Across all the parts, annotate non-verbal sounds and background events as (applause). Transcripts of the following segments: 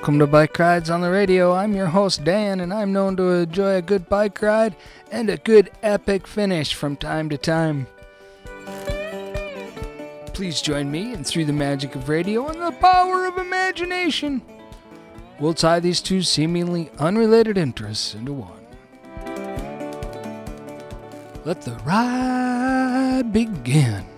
Welcome to Bike Rides on the Radio. I'm your host, Dan, and I'm known to enjoy a good bike ride and a good epic finish from time to time. Please join me and through the magic of radio and the power of imagination, we'll tie these two seemingly unrelated interests into one. Let the ride begin.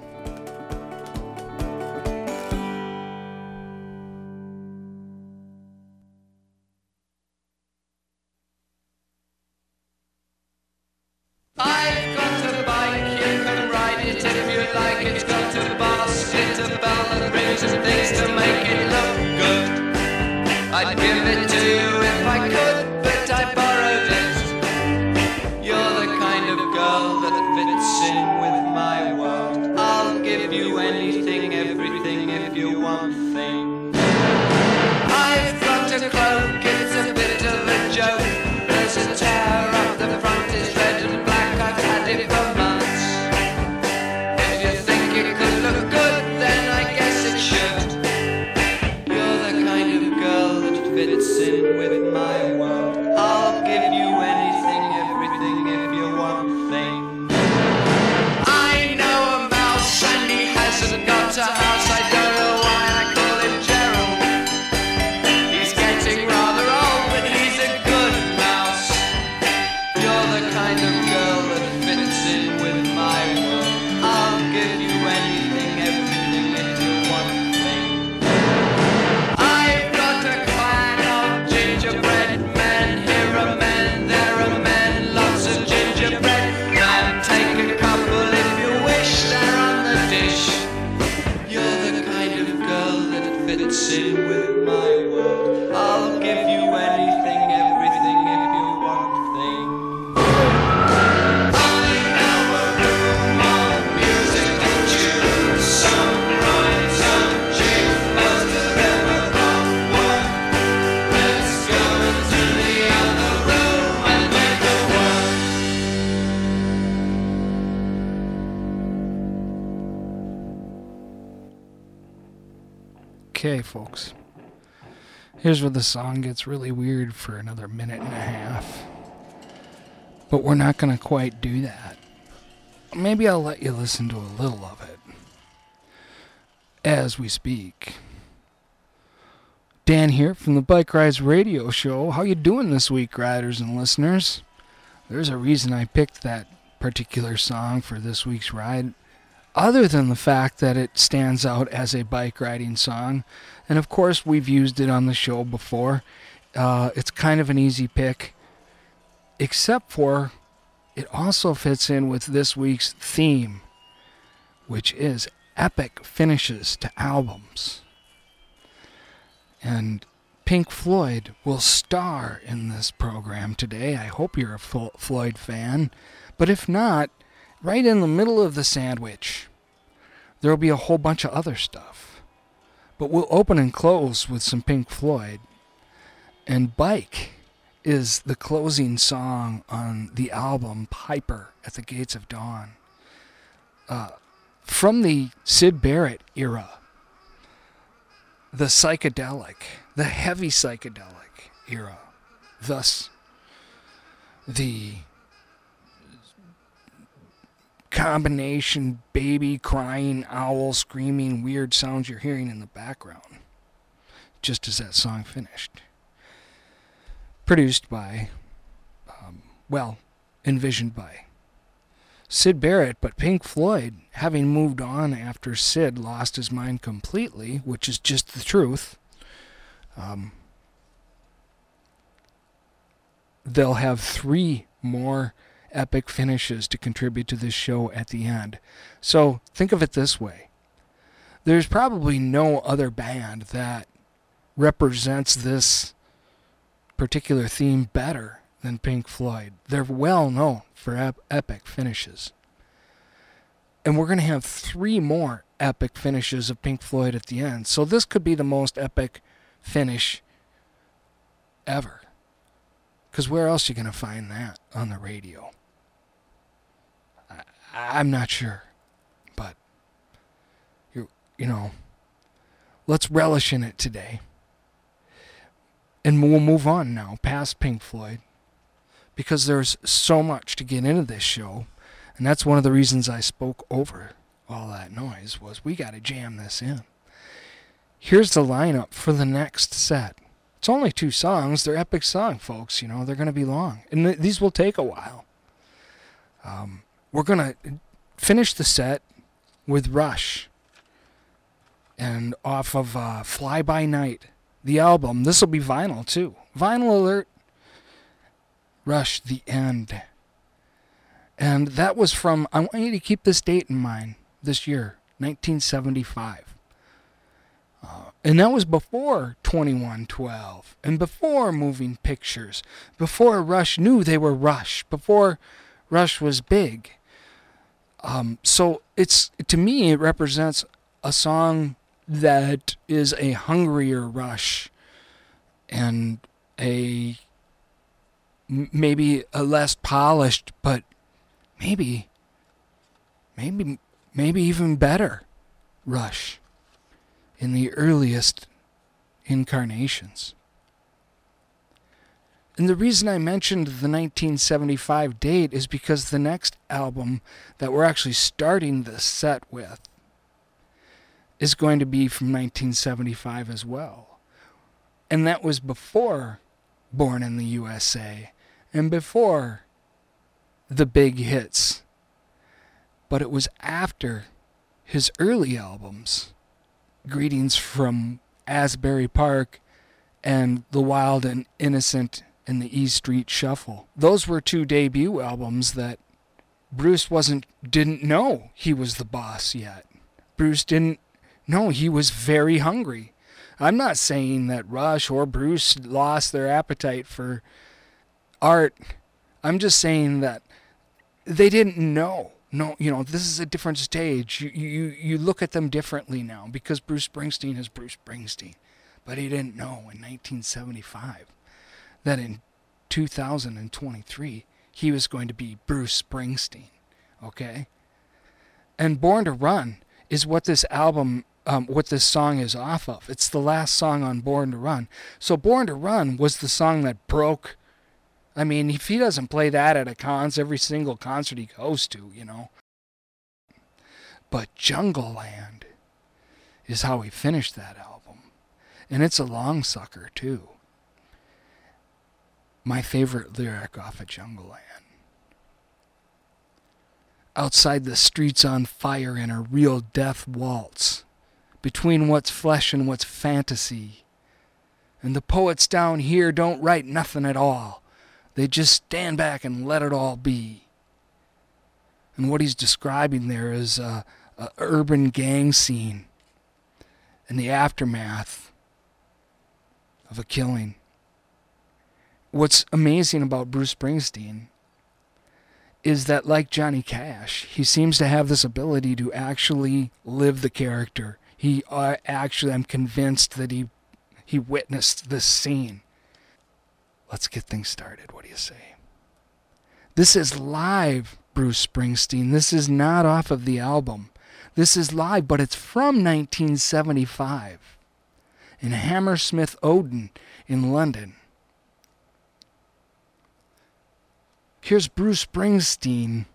If Where the song gets really weird for another minute and a half. But we're not going to quite do that. Maybe I'll let you listen to a little of it as we speak. Dan here from the Bike Rides Radio Show. How you doing this week, riders and listeners? There's a reason I picked that particular song for this week's ride other than the fact that it stands out as a bike riding song. And of course, we've used it on the show before. Uh, it's kind of an easy pick, except for it also fits in with this week's theme, which is epic finishes to albums. And Pink Floyd will star in this program today. I hope you're a Floyd fan. But if not, right in the middle of the sandwich, there'll be a whole bunch of other stuff. But we'll open and close with some Pink Floyd. And Bike is the closing song on the album Piper at the Gates of Dawn. Uh, from the Syd Barrett era, the psychedelic, the heavy psychedelic era. Thus, the combination baby crying, owl screaming, weird sounds you're hearing in the background, just as that song finished. Produced by, um, well, envisioned by Syd Barrett, but Pink Floyd, having moved on after Syd lost his mind completely, which is just the truth, um, they'll have three more epic finishes to contribute to this show at the end. So think of it this way there's probably no other band that represents this particular theme better than Pink Floyd. They're well known for ep- epic finishes. and we're going to have three more epic finishes of Pink Floyd at the end. So this could be the most epic finish ever. Because where else are you going to find that on the radio? I'm not sure. But, you, you know, let's relish in it today. And we'll move on now, past Pink Floyd. Because there's so much to get into this show. And that's one of the reasons I spoke over all that noise was we got to jam this in. Here's the lineup for the next set. It's only two songs. They're epic song, folks. You know, they're going to be long. And th- these will take a while. Um, we're going to finish the set with Rush. And off of uh, Fly By Night, the album. This will be vinyl, too. Vinyl alert. Rush, The End. And that was from, I want you to keep this date in mind, this year, 1975. Uh, and that was before 2112 and before moving pictures, before Rush knew they were Rush, before Rush was big. Um, so it's to me it represents a song that is a hungrier Rush and a maybe a less polished, but maybe maybe maybe even better Rush in the earliest incarnations. And the reason I mentioned the 1975 date is because the next album that we're actually starting the set with is going to be from 1975 as well. And that was before Born in the USA and before the big hits. But it was after his early albums Greetings from Asbury Park and The Wild and Innocent and the E Street Shuffle. Those were two debut albums that Bruce wasn't didn't know he was the boss yet. Bruce didn't know he was very hungry. I'm not saying that Rush or Bruce lost their appetite for art. I'm just saying that they didn't know no, you know, this is a different stage. You, you, you look at them differently now because Bruce Springsteen is Bruce Springsteen. But he didn't know in 1975 that in 2023 he was going to be Bruce Springsteen. Okay? And Born to Run is what this album, um, what this song is off of. It's the last song on Born to Run. So Born to Run was the song that broke I mean, if he doesn't play that at a cons, every single concert he goes to, you know. But Jungleland is how he finished that album. And it's a long sucker, too. My favorite lyric off of Jungleland. Outside the streets on fire in a real death waltz. Between what's flesh and what's fantasy. And the poets down here don't write nothing at all they just stand back and let it all be. And what he's describing there is a, a urban gang scene and the aftermath of a killing. What's amazing about Bruce Springsteen is that, like Johnny Cash, he seems to have this ability to actually live the character. He uh, actually, I'm convinced that he he witnessed this scene. Let's get things started. What do you say? This is live, Bruce Springsteen. This is not off of the album. This is live, but it's from 1975 in Hammersmith Odeon in London. Here's Bruce Springsteen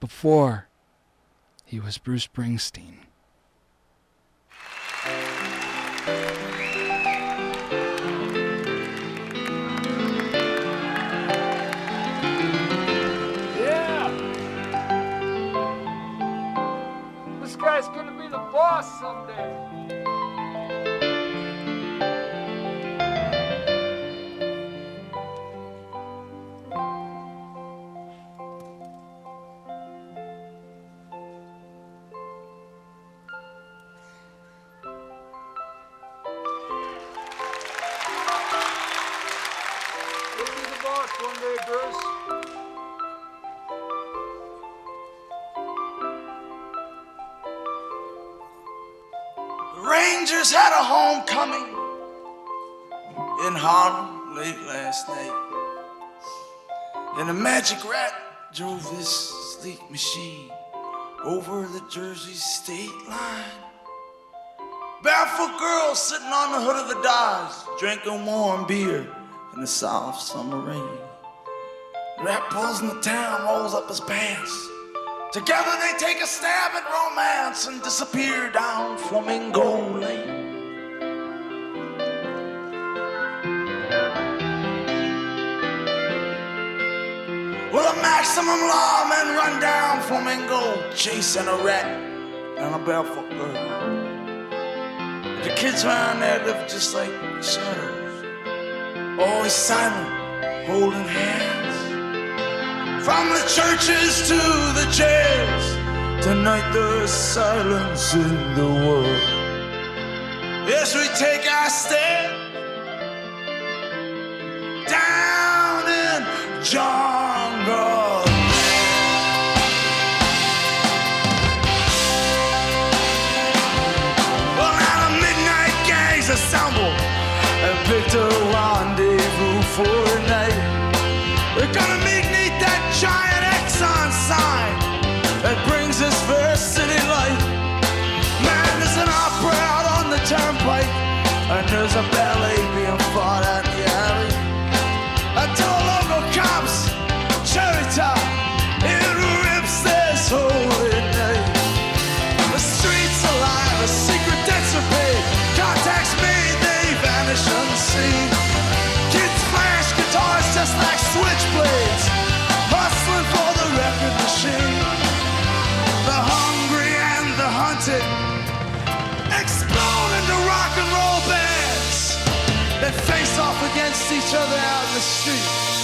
before he was Bruce Springsteen. Yeah! This guy's gonna be the boss someday. The Rangers had a homecoming in Harlem late last night. And the Magic Rat drove this sleek machine over the Jersey state line. Barefoot girls sitting on the hood of the Dodge, drinking warm beer in the soft summer rain. Rat pulls in the town, rolls up his pants. Together they take a stab at romance and disappear down Flamingo Lane. Well, a maximum lawman run down Flamingo, chasing a rat and a barefoot girl. The kids around there live just like shadows, always silent, holding hands. From the churches to the jails, tonight there's silence in the world. Yes, we take our stand down in jungle. And there's a each other out in the street.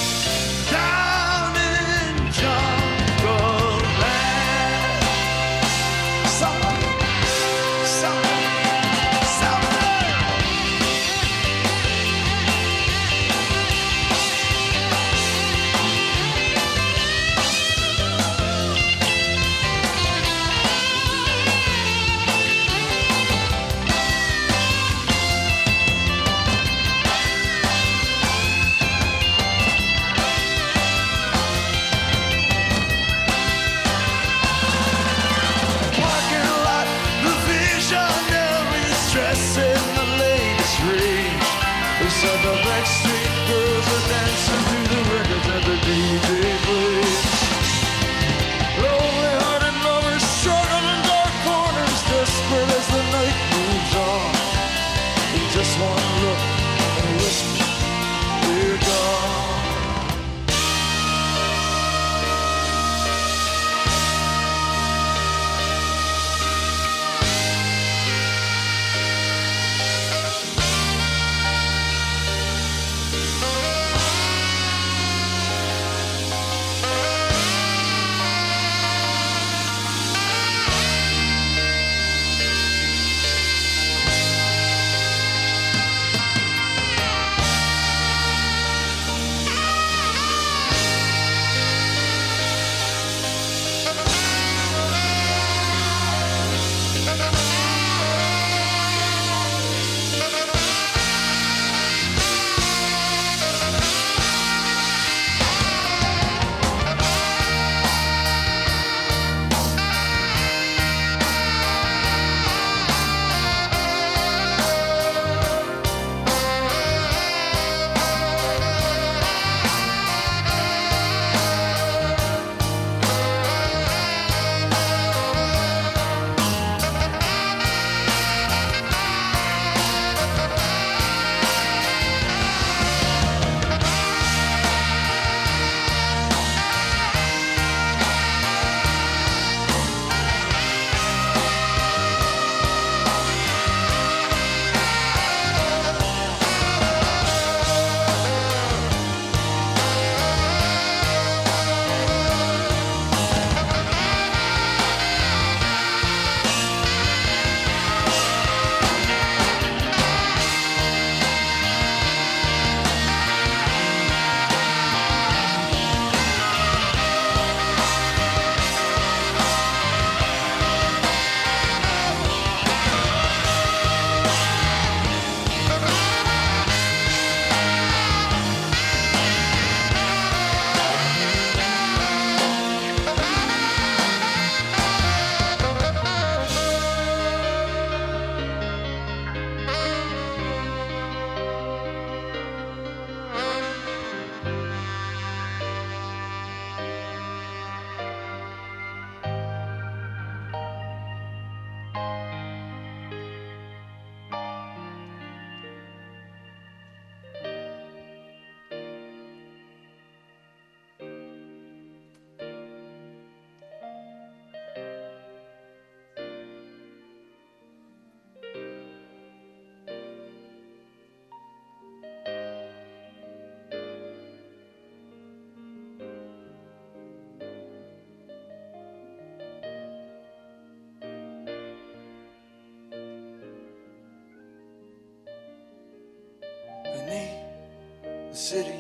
City,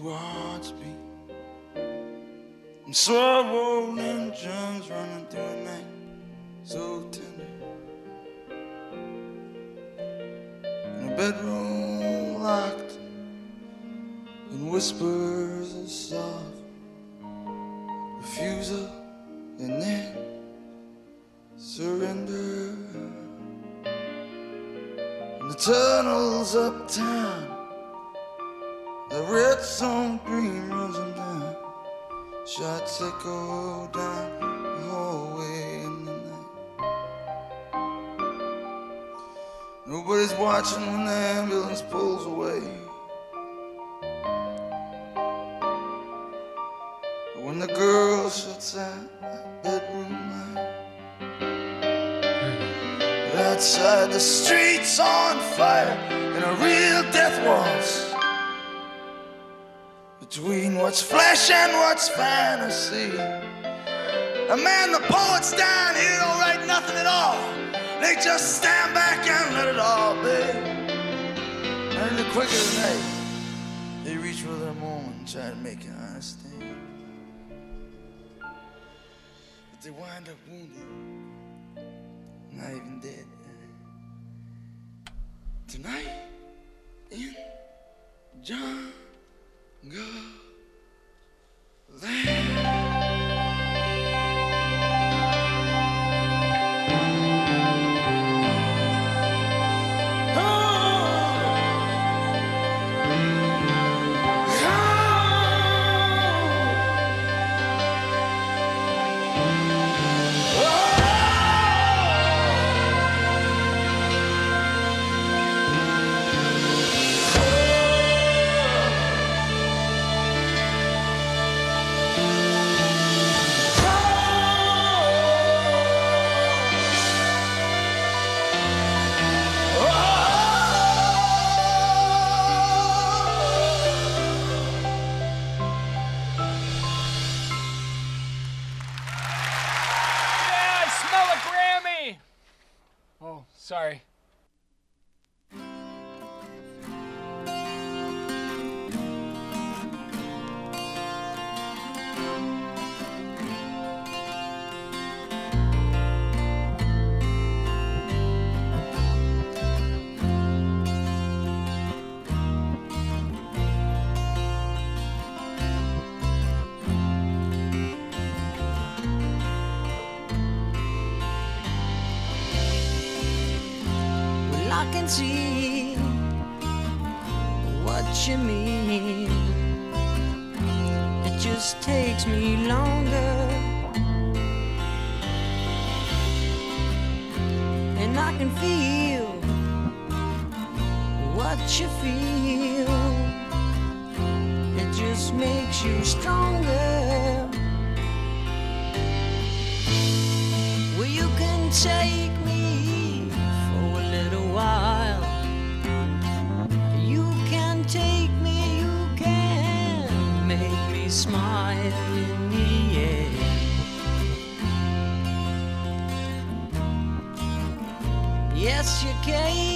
hearts beat. And slow old engines running through the night, so tender. In a bedroom locked and whispers Shots echo down the hallway in the night. Nobody's watching when the ambulance pulls and what's fantasy. A man, the poets down here don't write nothing at all. They just stand back and let it all be. And the quick of the they reach for their moment and try to make an smile in the air. Yes, you can.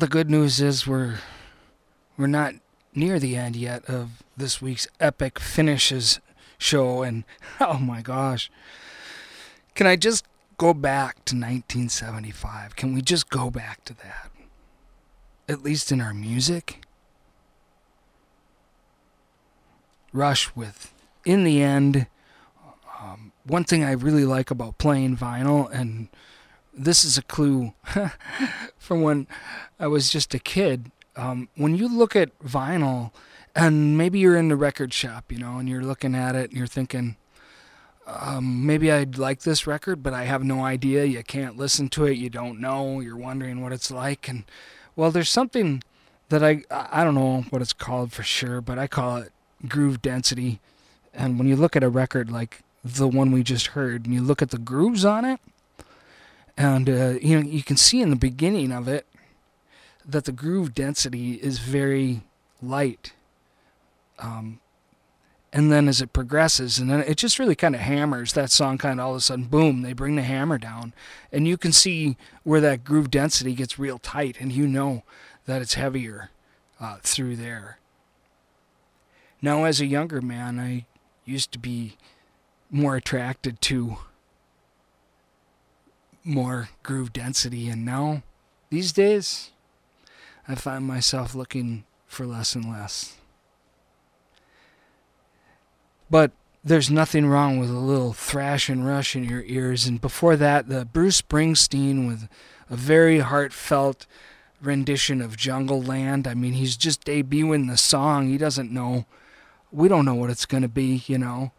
The good news is we're we're not near the end yet of this week's epic finishes show, and (laughs) oh my gosh, can I just go back to 1975? Can we just go back to that? At least in our music. Rush with in the end. Um, one thing I really like about playing vinyl and this is a clue (laughs) from when I was just a kid. Um, when you look at vinyl, and maybe you're in the record shop, you know, and you're looking at it and you're thinking, um, maybe I'd like this record, but I have no idea. You can't listen to it. You don't know. You're wondering what it's like. And well, there's something that I I don't know what it's called for sure, but I call it groove density. And when you look at a record like the one we just heard, and you look at the grooves on it, and uh, you know you can see in the beginning of it that the groove density is very light um, and then as it progresses and then it just really kind of hammers that song kind of all of a sudden boom they bring the hammer down. And you can see where that groove density gets real tight and you know that it's heavier uh, through there. Now as a younger man i used to be more attracted to more groove density. And now, these days, I find myself looking for less and less. But there's nothing wrong with a little thrash and rush in your ears. And before that, the Bruce Springsteen with a very heartfelt rendition of Jungleland. I mean, he's just debuting the song. He doesn't know. We don't know what it's going to be, you know.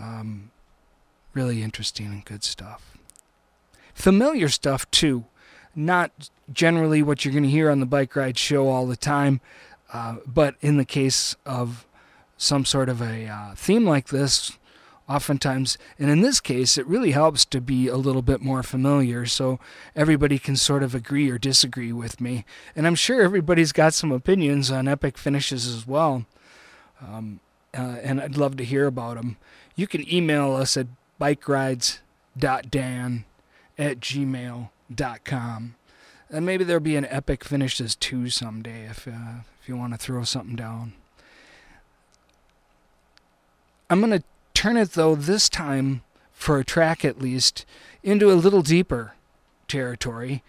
Um, really interesting and good stuff familiar stuff too. Not generally what you're going to hear on the bike ride show all the time, uh, but in the case of some sort of a uh, theme like this, oftentimes, and in this case, it really helps to be a little bit more familiar so everybody can sort of agree or disagree with me. And I'm sure everybody's got some opinions on epic finishes as well. Um, uh, and I'd love to hear about them. You can email us at bikerides.dan at gmail.com. And maybe there'll be an epic finishes two someday if, uh, if you want to throw something down. I'm going to turn it, though, this time, for a track at least, into a little deeper territory.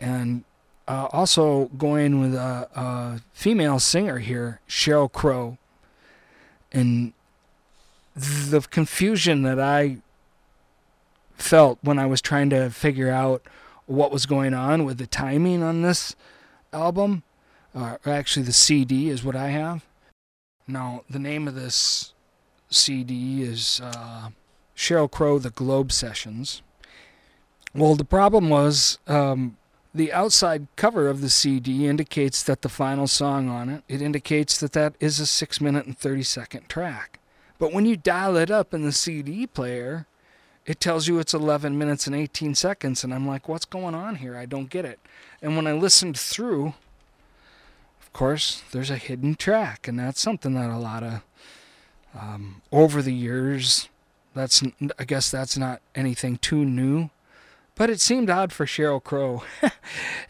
And uh, also going with a, a female singer here, Sheryl Crow. And the confusion that I felt when I was trying to figure out what was going on with the timing on this album, uh, actually the CD is what I have. Now, the name of this CD is uh, Sheryl Crow, The Globe Sessions. Well, the problem was um, the outside cover of the CD indicates that the final song on it, it indicates that that is a 6 minute and 30 second track. But when you dial it up in the CD player, it tells you it's 11 minutes and 18 seconds. And I'm like, what's going on here? I don't get it. And when I listened through, of course, there's a hidden track. And that's something that a lot of, um, over the years, that's, I guess that's not anything too new. But it seemed odd for Sheryl Crow. (laughs)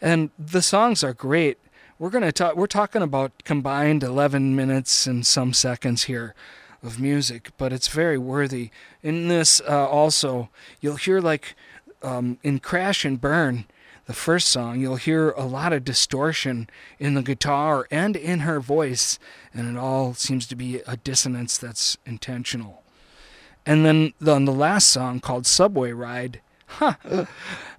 and the songs are great. We're going to talk, we're talking about combined 11 minutes and some seconds here of music, but it's very worthy. In this, uh, also, you'll hear like um, in Crash and Burn, the first song, you'll hear a lot of distortion in the guitar and in her voice, and it all seems to be a dissonance that's intentional. And then on the last song called Subway Ride, huh,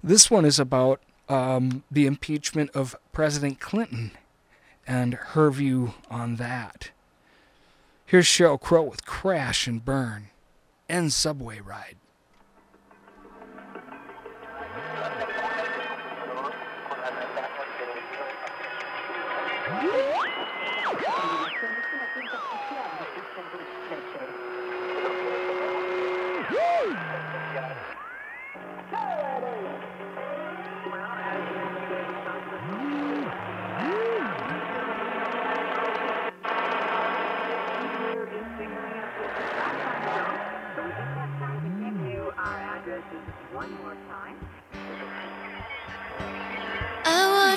this one is about um, the impeachment of President Clinton and her view on that. Here's Sheryl Crow with Crash and Burn and Subway Ride.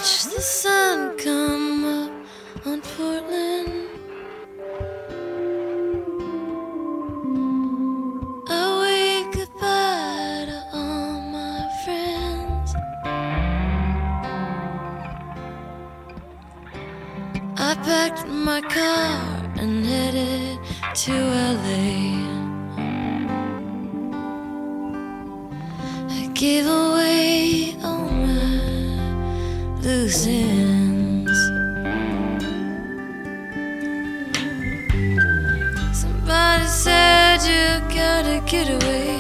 watch the sun come up on Portland. I wave goodbye to all my friends. I packed my car and headed to LA. I gave away loose ends. Somebody said you gotta get away.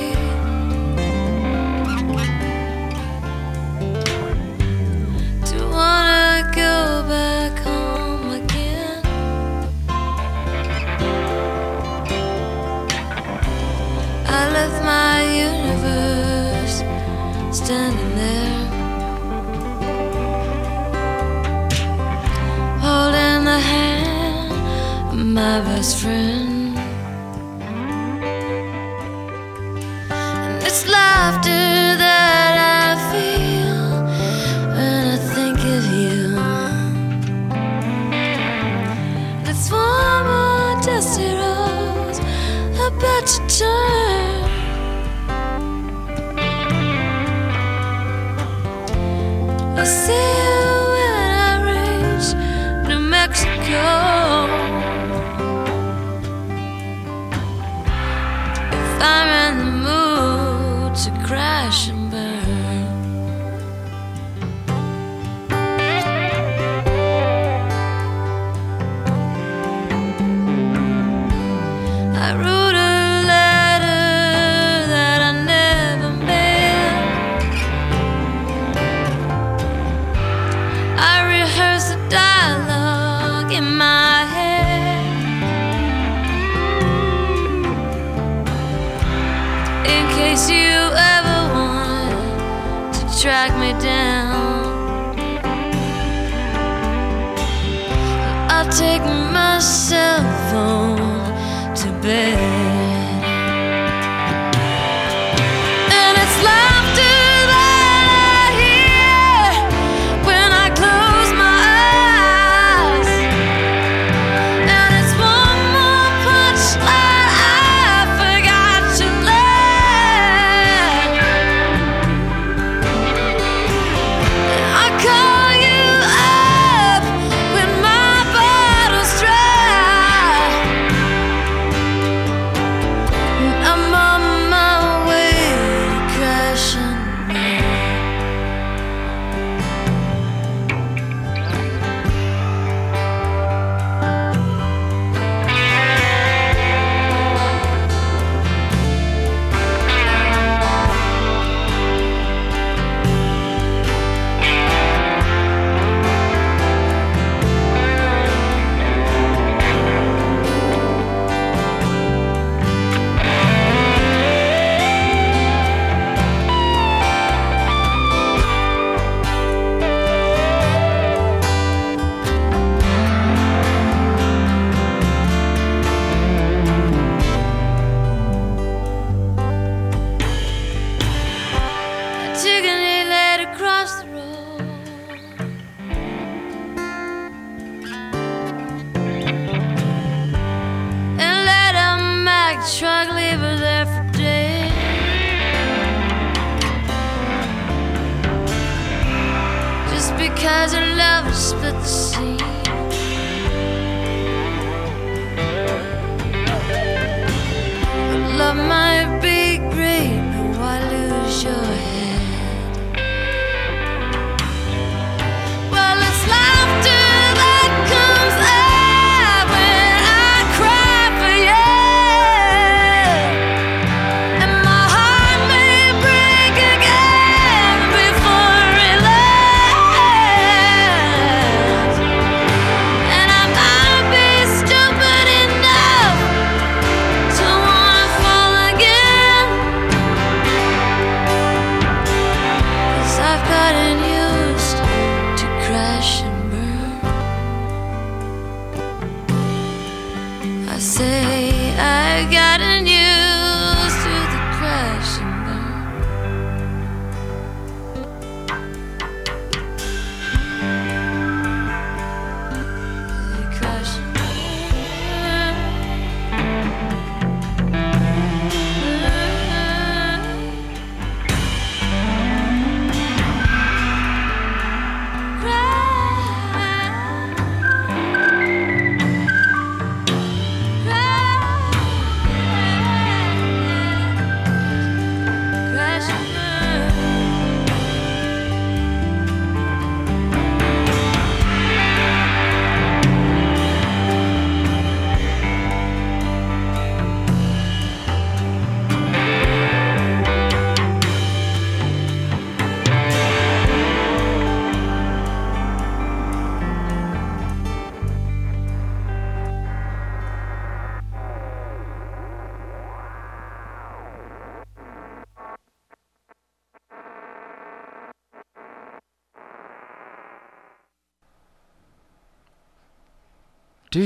best friend.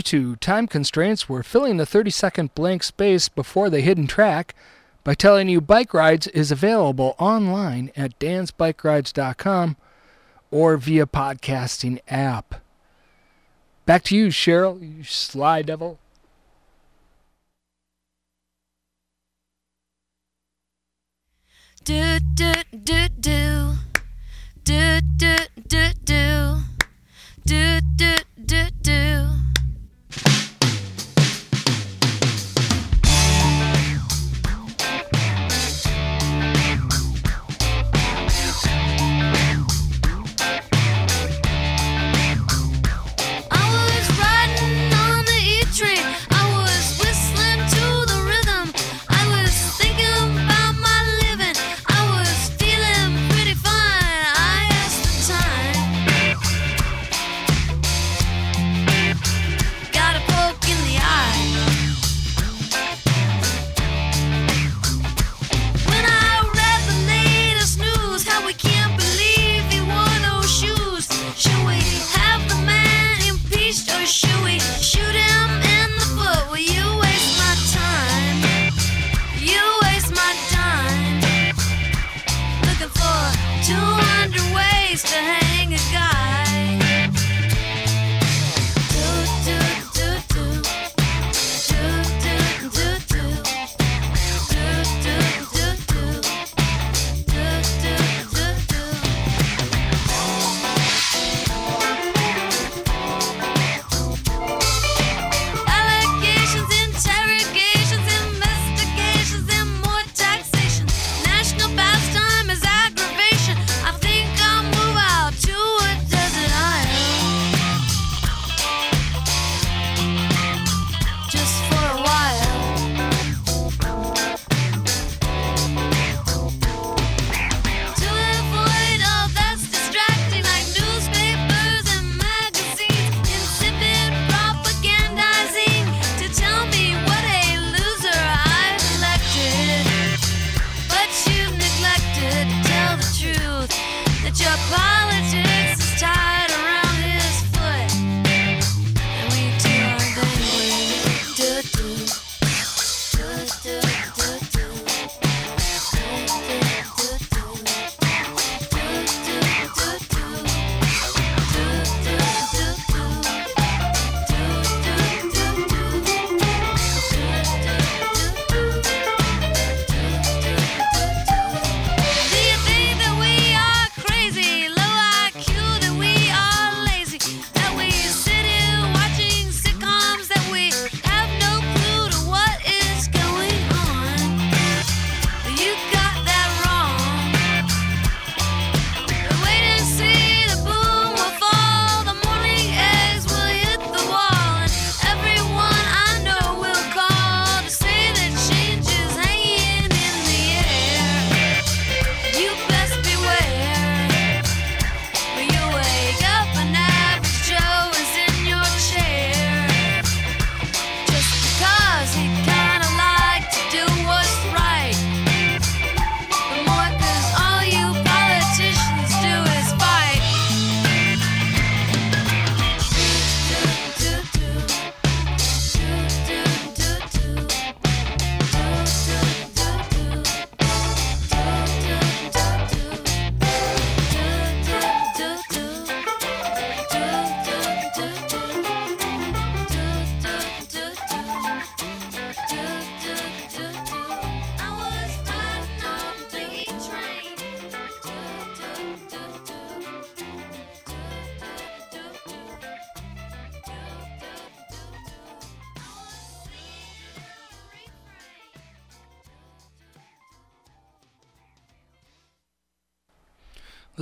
to time constraints, we're filling the 30 second blank space before the hidden track by telling you Bike Rides is available online at dansbikerides.com or via podcasting app. Back to you, Sheryl, you sly devil. Do do do do do do do do do do do do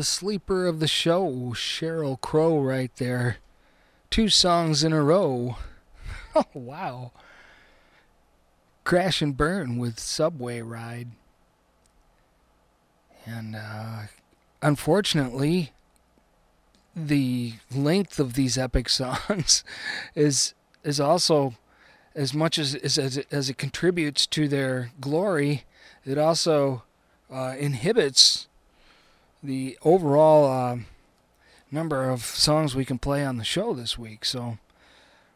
the sleeper of the show, Sheryl Crow, right there. Two songs in a row. (laughs) oh, wow. Crash and Burn with Subway Ride. And uh, unfortunately, the length of these epic (laughs) songs is is also as much as as as it, as it contributes to their glory, it also uh, inhibits the overall uh, number of songs we can play on the show this week. So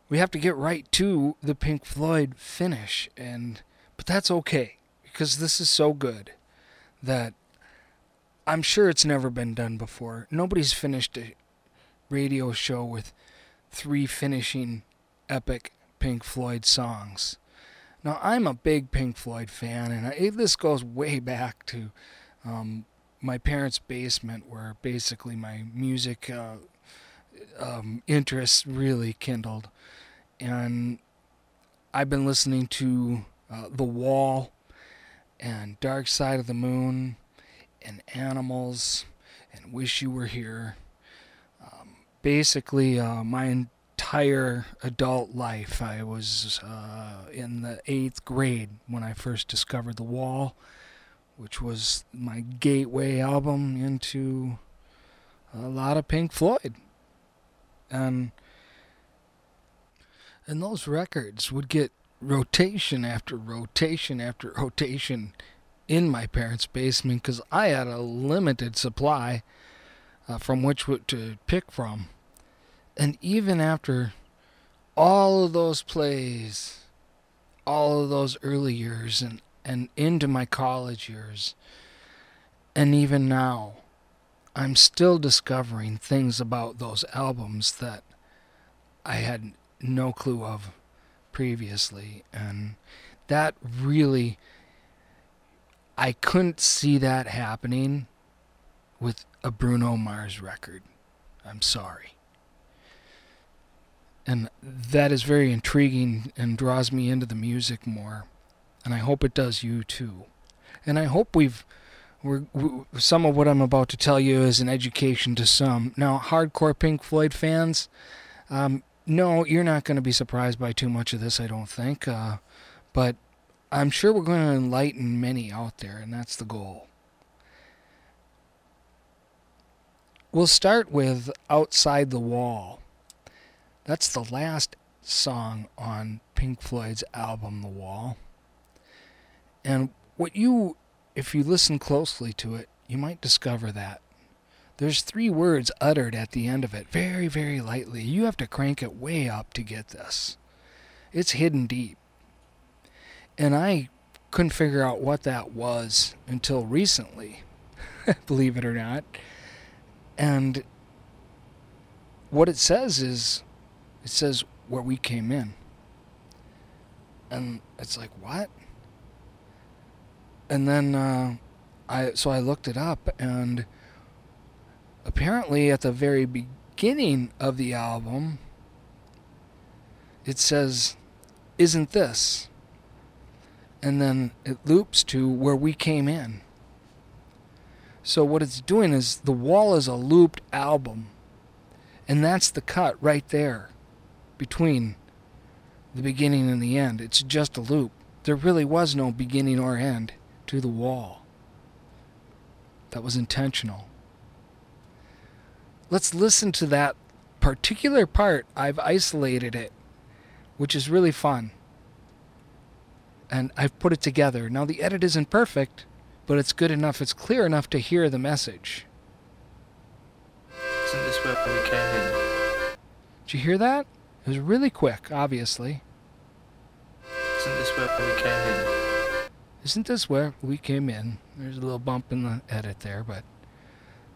we have to get right to the Pink Floyd finish, and but that's okay because this is so good that I'm sure it's never been done before. Nobody's finished a radio show with three finishing epic Pink Floyd songs. Now, I'm a big Pink Floyd fan, and I, this goes way back to um, my parents' basement, where basically my music uh, um, interests really kindled. And I've been listening to uh, The Wall and Dark Side of the Moon and Animals and Wish You Were Here. Um, basically, uh, my entire adult life, I was uh, in the eighth grade when I first discovered The Wall, which was my gateway album into a lot of Pink Floyd. And and those records would get rotation after rotation after rotation in my parents' basement because I had a limited supply uh, from which to pick from. And even after all of those plays, all of those early years, and, and into my college years, and even now, I'm still discovering things about those albums that I had no clue of previously. And that really, I couldn't see that happening with a Bruno Mars record. I'm sorry. And that is very intriguing and draws me into the music more. And I hope it does you too. And I hope we've we're, we, some of what I'm about to tell you is an education to some. Now, hardcore Pink Floyd fans, um, no, you're not going to be surprised by too much of this, I don't think. Uh, but I'm sure we're going to enlighten many out there, and that's the goal. We'll start with Outside the Wall. That's the last song on Pink Floyd's album, The Wall. And what you, if you listen closely to it, you might discover that. There's three words uttered at the end of it, very, very lightly. You have to crank it way up to get this. It's hidden deep. And I couldn't figure out what that was until recently, (laughs) believe it or not. And what it says is, it says where we came in. And it's like, what? And then uh, I so I looked it up and apparently at the very beginning of the album it says isn't this? And then it loops to where we came in. So what it's doing is the wall is a looped album and that's the cut right there between the beginning and the end. It's just a loop. There really was no beginning or end to the wall that was intentional let's listen to that particular part. I've isolated it, which is really fun. And I've put it together. Now, the edit isn't perfect, but it's good enough, it's clear enough to hear the message. Isn't this where we came in? Did you hear that? It was really quick, obviously. Isn't this where we came in? Isn't this where we came in? There's a little bump in the edit there, but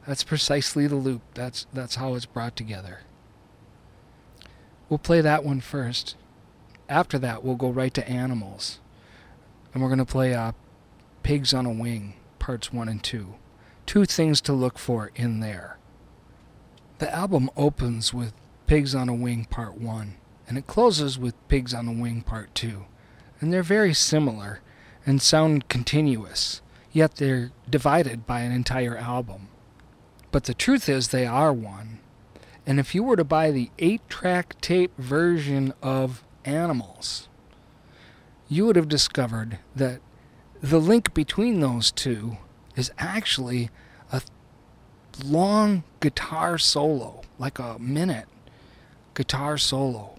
that's precisely the loop. That's that's how it's brought together. We'll play that one first. After that, we'll go right to animals, and we're gonna play uh, "Pigs on a Wing" parts one and two. Two things to look for in there. The album opens with "Pigs on a Wing" part one, and it closes with "Pigs on a Wing" part two, and they're very similar and sound continuous. Yet they're divided by an entire album. But the truth is, they are one. And if you were to buy the 8 track tape version of Animals, you would have discovered that the link between those two is actually a long guitar solo, like a minute guitar solo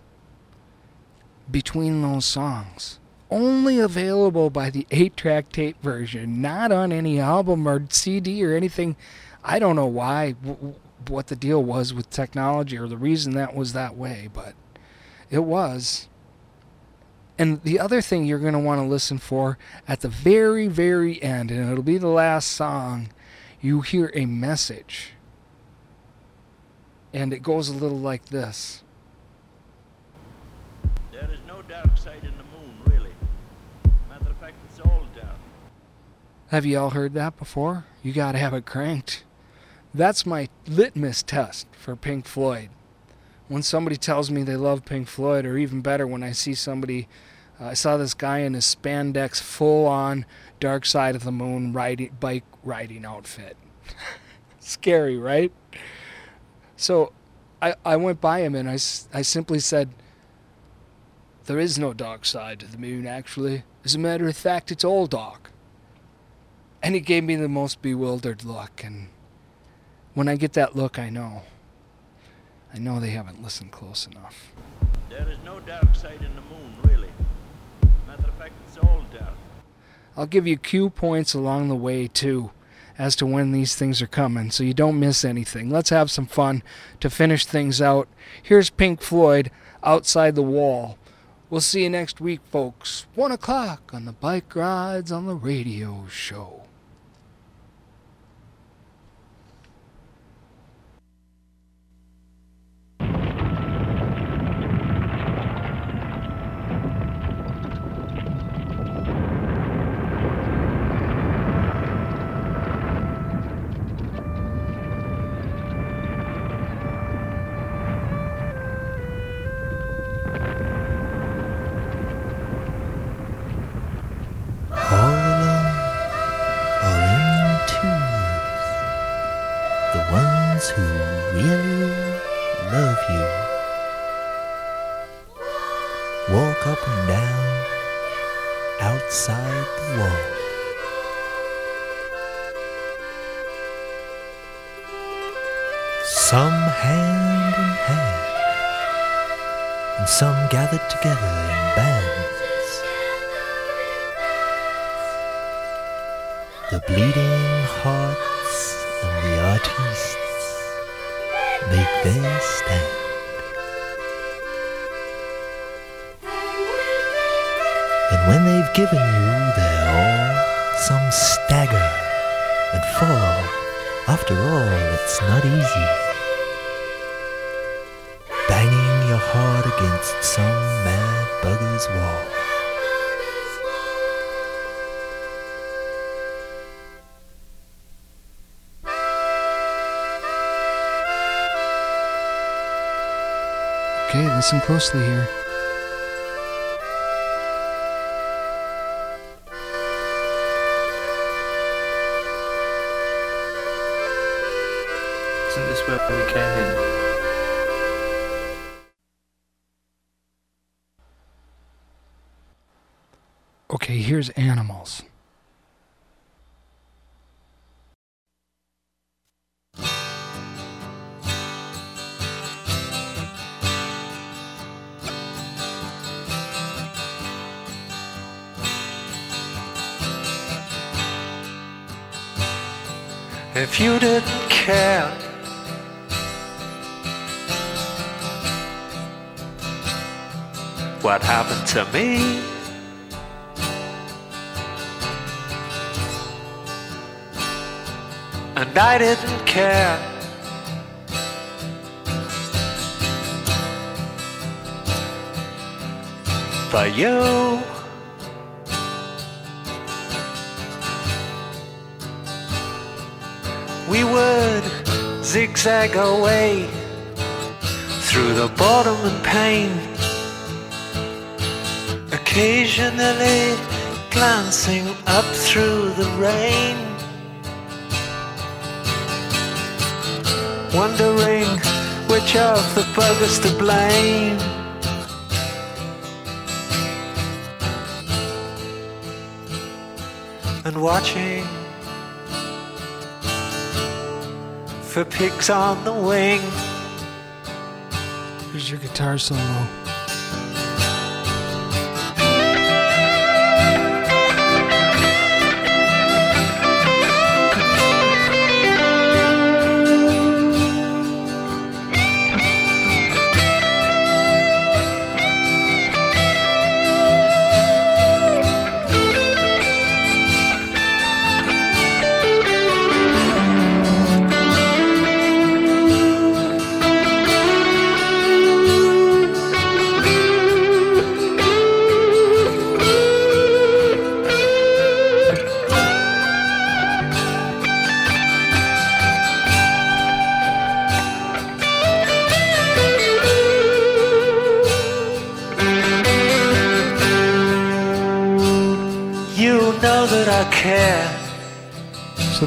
between those songs. Only available by the 8 track tape version, not on any album or CD or anything I don't know why, w- what the deal was with technology or the reason that was that way, but It was. And the other thing you're going to want to listen for at the very, very end, and it'll be the last song, you hear a message. And it goes a little like this. Have you all heard that before? You got to have it cranked. That's my litmus test for Pink Floyd. When somebody tells me they love Pink Floyd, or even better, when I see somebody, uh, I saw this guy in his spandex, full on Dark Side of the Moon riding, bike riding outfit. (laughs) Scary, right? So I, I went by him and I, I simply said, There is no dark side to the moon, actually. As a matter of fact, it's all dark. And he gave me the most bewildered look. And when I get that look, I know. I know they haven't listened close enough. There is no dark side in the moon, really. Matter of fact, it's all dark. I'll give you cue points along the way, too, as to when these things are coming, so you don't miss anything. Let's have some fun to finish things out. Here's Pink Floyd, Outside the Wall. We'll see you next week, folks. One o'clock on the Bike Rides on the Radio Show. Okay, listen closely here. Isn't this where we came in? Okay, here's animals. To me? And I didn't care. For you. we would zigzag away through the boredom and pain, occasionally glancing up through the rain, wondering which of the buggers to blame. And watching for pigs on the wing. Here's your guitar solo.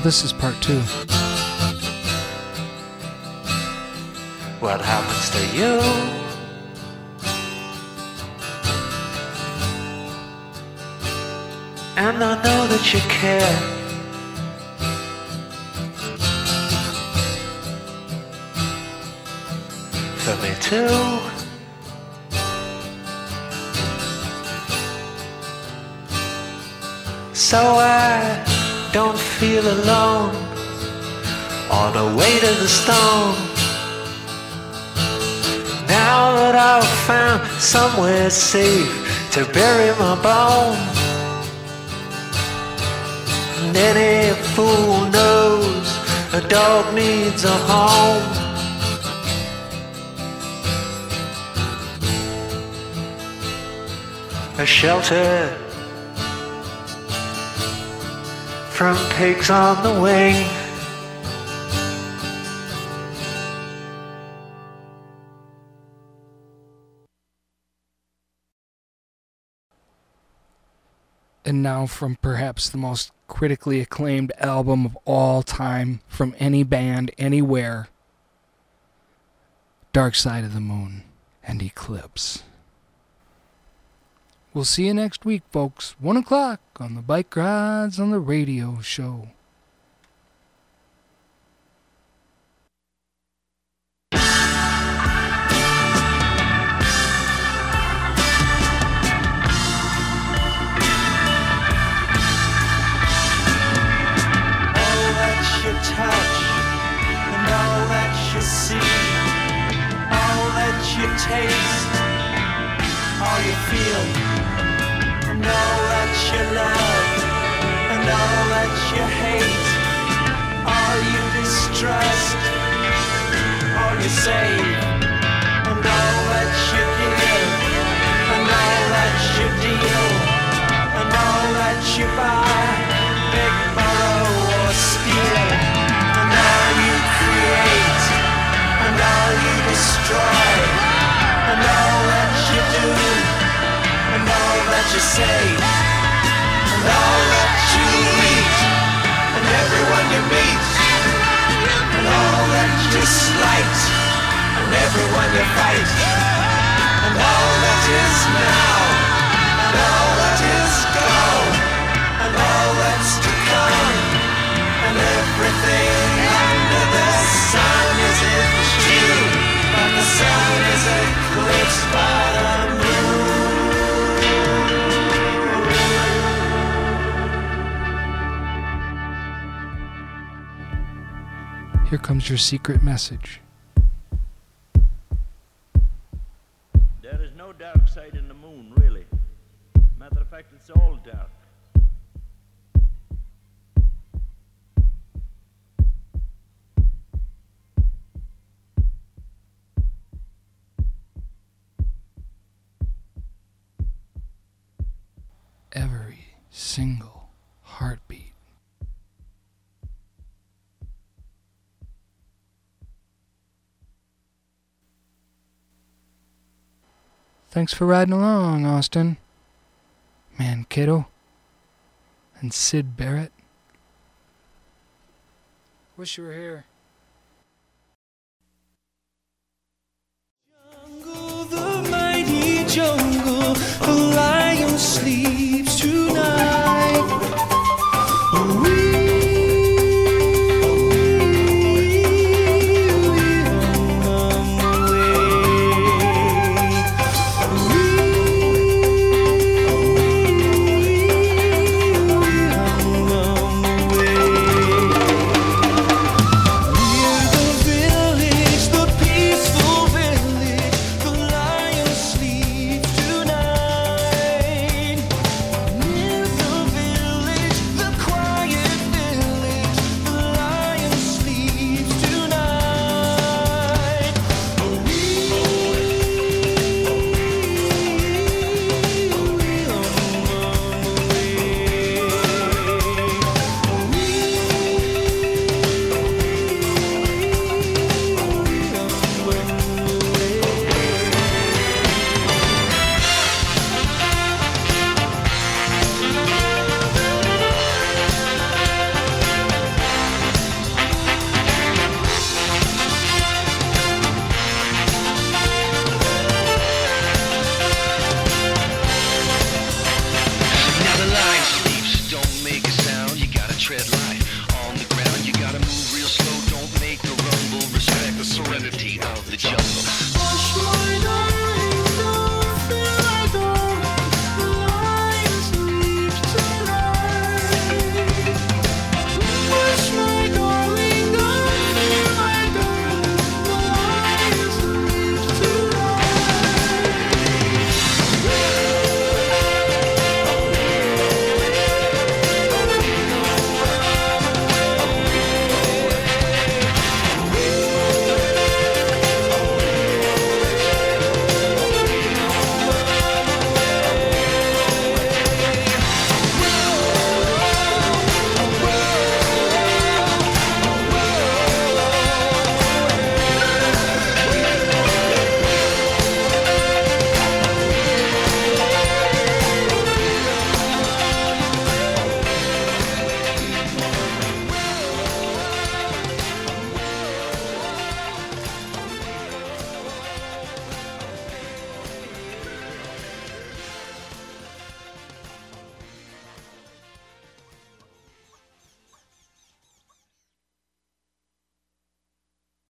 This is part two. What happens to you? And I know that you care. For me too. Feel alone on the way to the stone. Now that I've found somewhere safe to bury my bone. And any fool knows a dog needs a home. A shelter from pigs on the wing. And now from perhaps the most critically acclaimed album of all time from any band anywhere Dark Side of the Moon and Eclipse. We'll see you next week, folks. One o'clock on the Bike Rides on the Radio Show. And all that you give, and all that you deal, and all that you buy. Borrow or steal, and all you create, and all you destroy, and all that you do, and all that you say, and all that you and everyone you meet, and all that you slight, everyone fight, and all that is now, and all that is gone and all that's to come, and everything under the sun is in but the sun is eclipsed by the moon. Here comes your secret message. Dark side in the moon, really. Matter of fact, it's all dark. Every single Thanks for riding along, Austin. Man, kiddo. And Syd Barrett. Wish you were here. Jungle, the mighty jungle, the lion sleeps tonight.